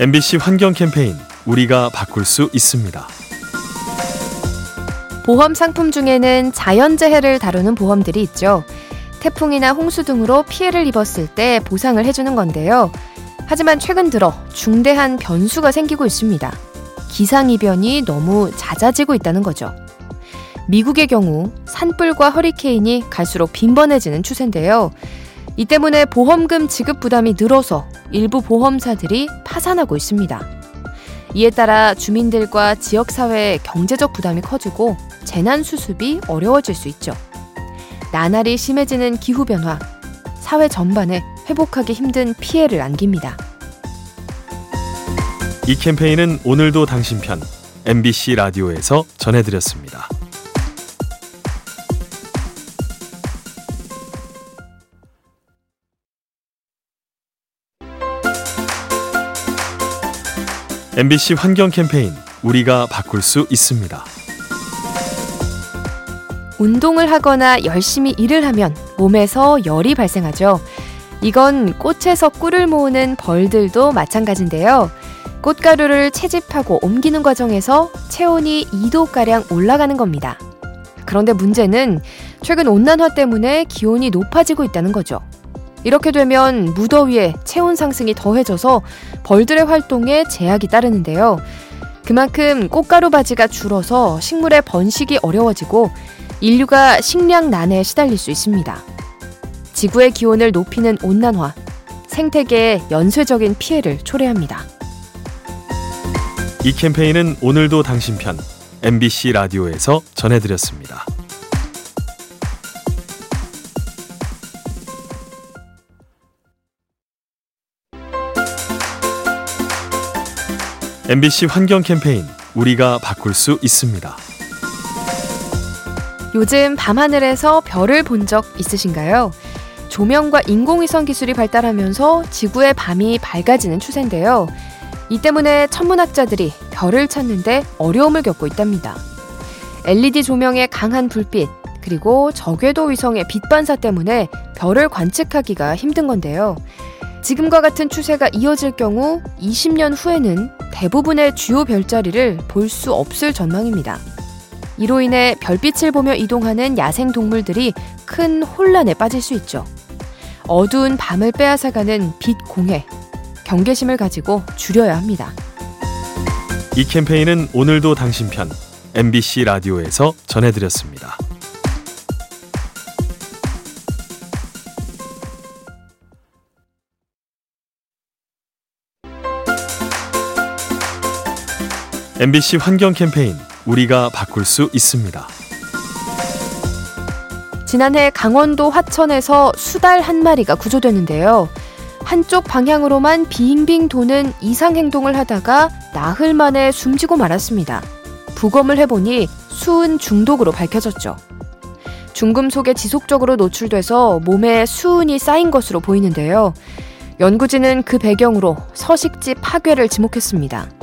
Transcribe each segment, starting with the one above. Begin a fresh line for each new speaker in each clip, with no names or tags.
MBC 환경 캠페인 우리가 바꿀 수 있습니다.
보험 상품 중에는 자연재해를 다루는 보험들이 있죠. 태풍이나 홍수 등으로 피해를 입었을 때 보상을 해주는 건데요. 하지만 최근 들어 중대한 변수가 생기고 있습니다. 기상이변이 너무 잦아지고 있다는 거죠. 미국의 경우 산불과 허리케인이 갈수록 빈번해지는 추세인데요. 이 때문에 보험금 지급 부담이 늘어서 일부 보험사들이 파산하고 있습니다. 이에 따라 주민들과 지역사회의 경제적 부담이 커지고 재난 수습이 어려워질 수 있죠. 나날이 심해지는 기후변화, 사회 전반에 회복하기 힘든 피해를 안깁니다.
이 캠페인은 오늘도 당신 편 MBC 라디오에서 전해드렸습니다. MBC 환경 캠페인 우리가 바꿀 수 있습니다.
운동을 하거나 열심히 일을 하면 몸에서 열이 발생하죠. 이건 꽃에서 꿀을 모으는 벌들도 마찬가지인데요. 꽃가루를 채집하고 옮기는 과정에서 체온이 2도가량 올라가는 겁니다. 그런데 문제는 최근 온난화 때문에 기온이 높아지고 있다는 거죠. 이렇게 되면 무더위에 체온 상승이 더해져서 벌들의 활동에 제약이 따르는데요. 그만큼 꽃가루 바지가 줄어서 식물의 번식이 어려워지고 인류가 식량난에 시달릴 수 있습니다. 지구의 기온을 높이는 온난화, 생태계에 연쇄적인 피해를 초래합니다.
이 캠페인은 오늘도 당신 편 MBC 라디오에서 전해드렸습니다. MBC 환경 캠페인 우리가 바꿀 수 있습니다.
요즘 밤하늘에서 별을 본 적 있으신가요? 조명과 인공위성 기술이 발달하면서 지구의 밤이 밝아지는 추세인데요. 이 때문에 천문학자들이 별을 찾는데 어려움을 겪고 있답니다. LED 조명의 강한 불빛, 그리고 저궤도 위성의 빛 반사 때문에 별을 관측하기가 힘든 건데요. 지금과 같은 추세가 이어질 경우 20년 후에는 대부분의 주요 별자리를 볼 수 없을 전망입니다. 이로 인해 별빛을 보며 이동하는 야생 동물들이 큰 혼란에 빠질 수 있죠. 어두운 밤을 빼앗아가는 빛 공해, 경계심을 가지고 줄여야 합니다.
이 캠페인은 오늘도 당신 편 MBC 라디오에서 전해드렸습니다. MBC 환경 캠페인 우리가 바꿀 수 있습니다.
지난해 강원도 화천에서 수달 한 마리가 구조됐는데요. 한쪽 방향으로만 빙빙 도는 이상 행동을 하다가 나흘 만에 숨지고 말았습니다. 부검을 해보니 수은 중독으로 밝혀졌죠. 중금속에 지속적으로 노출돼서 몸에 수은이 쌓인 것으로 보이는데요. 연구진은 그 배경으로 서식지 파괴를 지목했습니다.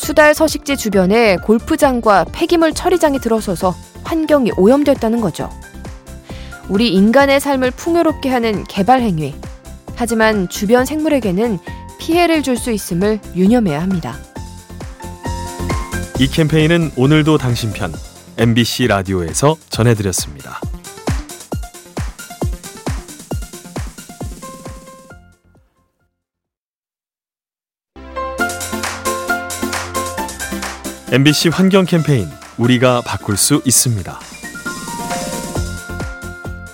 수달 서식지 주변에 골프장과 폐기물 처리장이 들어서서 환경이 오염됐다는 거죠. 우리 인간의 삶을 풍요롭게 하는 개발 행위. 하지만 주변 생물에게는 피해를 줄 수 있음을 유념해야 합니다.
이 캠페인은 오늘도 당신 편 MBC 라디오에서 전해드렸습니다. MBC 환경 캠페인 우리가 바꿀 수 있습니다.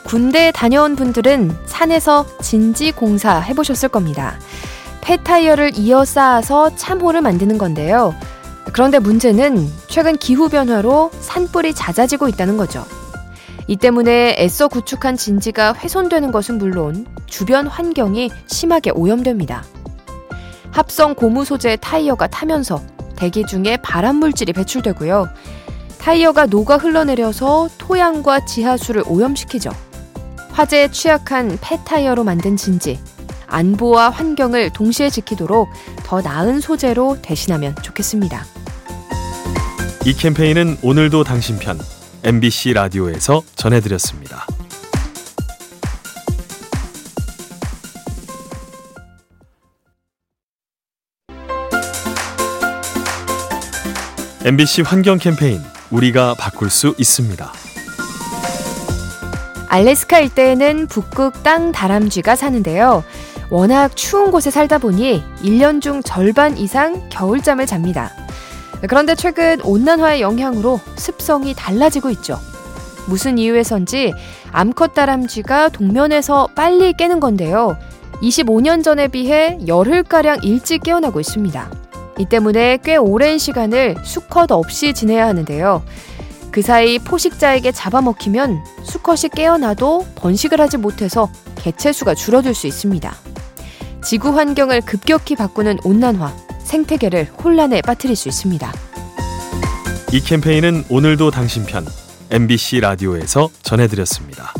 군대 다녀온 분들은 산에서 진지 공사 해보셨을 겁니다. 폐타이어를 이어 쌓아서 참호를 만드는 건데요. 그런데 문제는 최근 기후변화로 산불이 잦아지고 있다는 거죠. 이 때문에 애써 구축한 진지가 훼손되는 것은 물론 주변 환경이 심하게 오염됩니다. 합성 고무 소재의 타이어가 타면서 대기 중에 발암 물질이 배출되고요. 타이어가 녹아 흘러내려서 토양과 지하수를 오염시키죠. 화재에 취약한 폐타이어로 만든 진지. 안보와 환경을 동시에 지키도록 더 나은 소재로 대신하면 좋겠습니다.
이 캠페인은 오늘도 당신 편 MBC 라디오에서 전해드렸습니다. MBC 환경 캠페인 우리가 바꿀 수 있습니다.
알래스카 일대에는 북극 땅 다람쥐가 사는데요. 워낙 추운 곳에 살다 보니 1년 중 절반 이상 겨울잠을 잡니다. 그런데 최근 온난화의 영향으로 습성이 달라지고 있죠. 무슨 이유에선지 암컷 다람쥐가 동면에서 빨리 깨는 건데요. 25년 전에 비해 열흘가량 일찍 깨어나고 있습니다. 이 때문에 꽤 오랜 시간을 수컷 없이 지내야 하는데요. 그 사이 포식자에게 잡아먹히면 수컷이 깨어나도 번식을 하지 못해서 개체수가 줄어들 수 있습니다. 지구 환경을 급격히 바꾸는 온난화, 생태계를 혼란에 빠뜨릴 수 있습니다.
이 캠페인은 오늘도 당신 편 MBC 라디오에서 전해드렸습니다.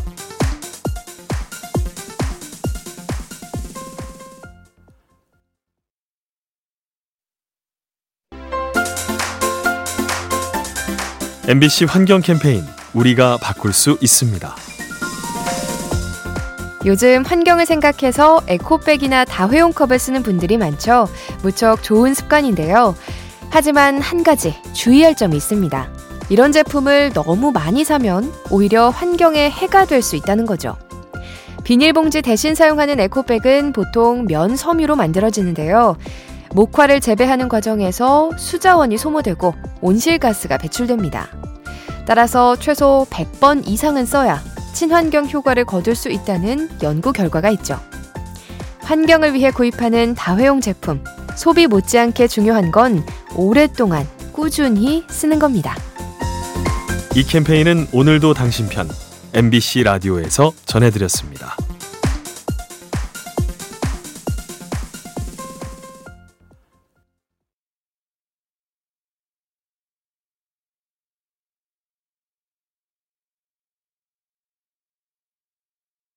MBC 환경 캠페인 우리가 바꿀 수 있습니다.
요즘 환경을 생각해서 에코백이나 다회용 컵을 쓰는 분들이 많죠. 무척 좋은 습관인데요. 하지만 한 가지 주의할 점이 있습니다. 이런 제품을 너무 많이 사면 오히려 환경에 해가 될 수 있다는 거죠. 비닐봉지 대신 사용하는 에코백은 보통 면 섬유로 만들어지는데요. 목화를 재배하는 과정에서 수자원이 소모되고 온실가스가 배출됩니다. 따라서 최소 100번 이상은 써야 친환경 효과를 거둘 수 있다는 연구 결과가 있죠. 환경을 위해 구입하는 다회용 제품, 소비 못지않게 중요한 건 오랫동안 꾸준히 쓰는 겁니다.
이 캠페인은 오늘도 당신 편 MBC 라디오에서 전해드렸습니다.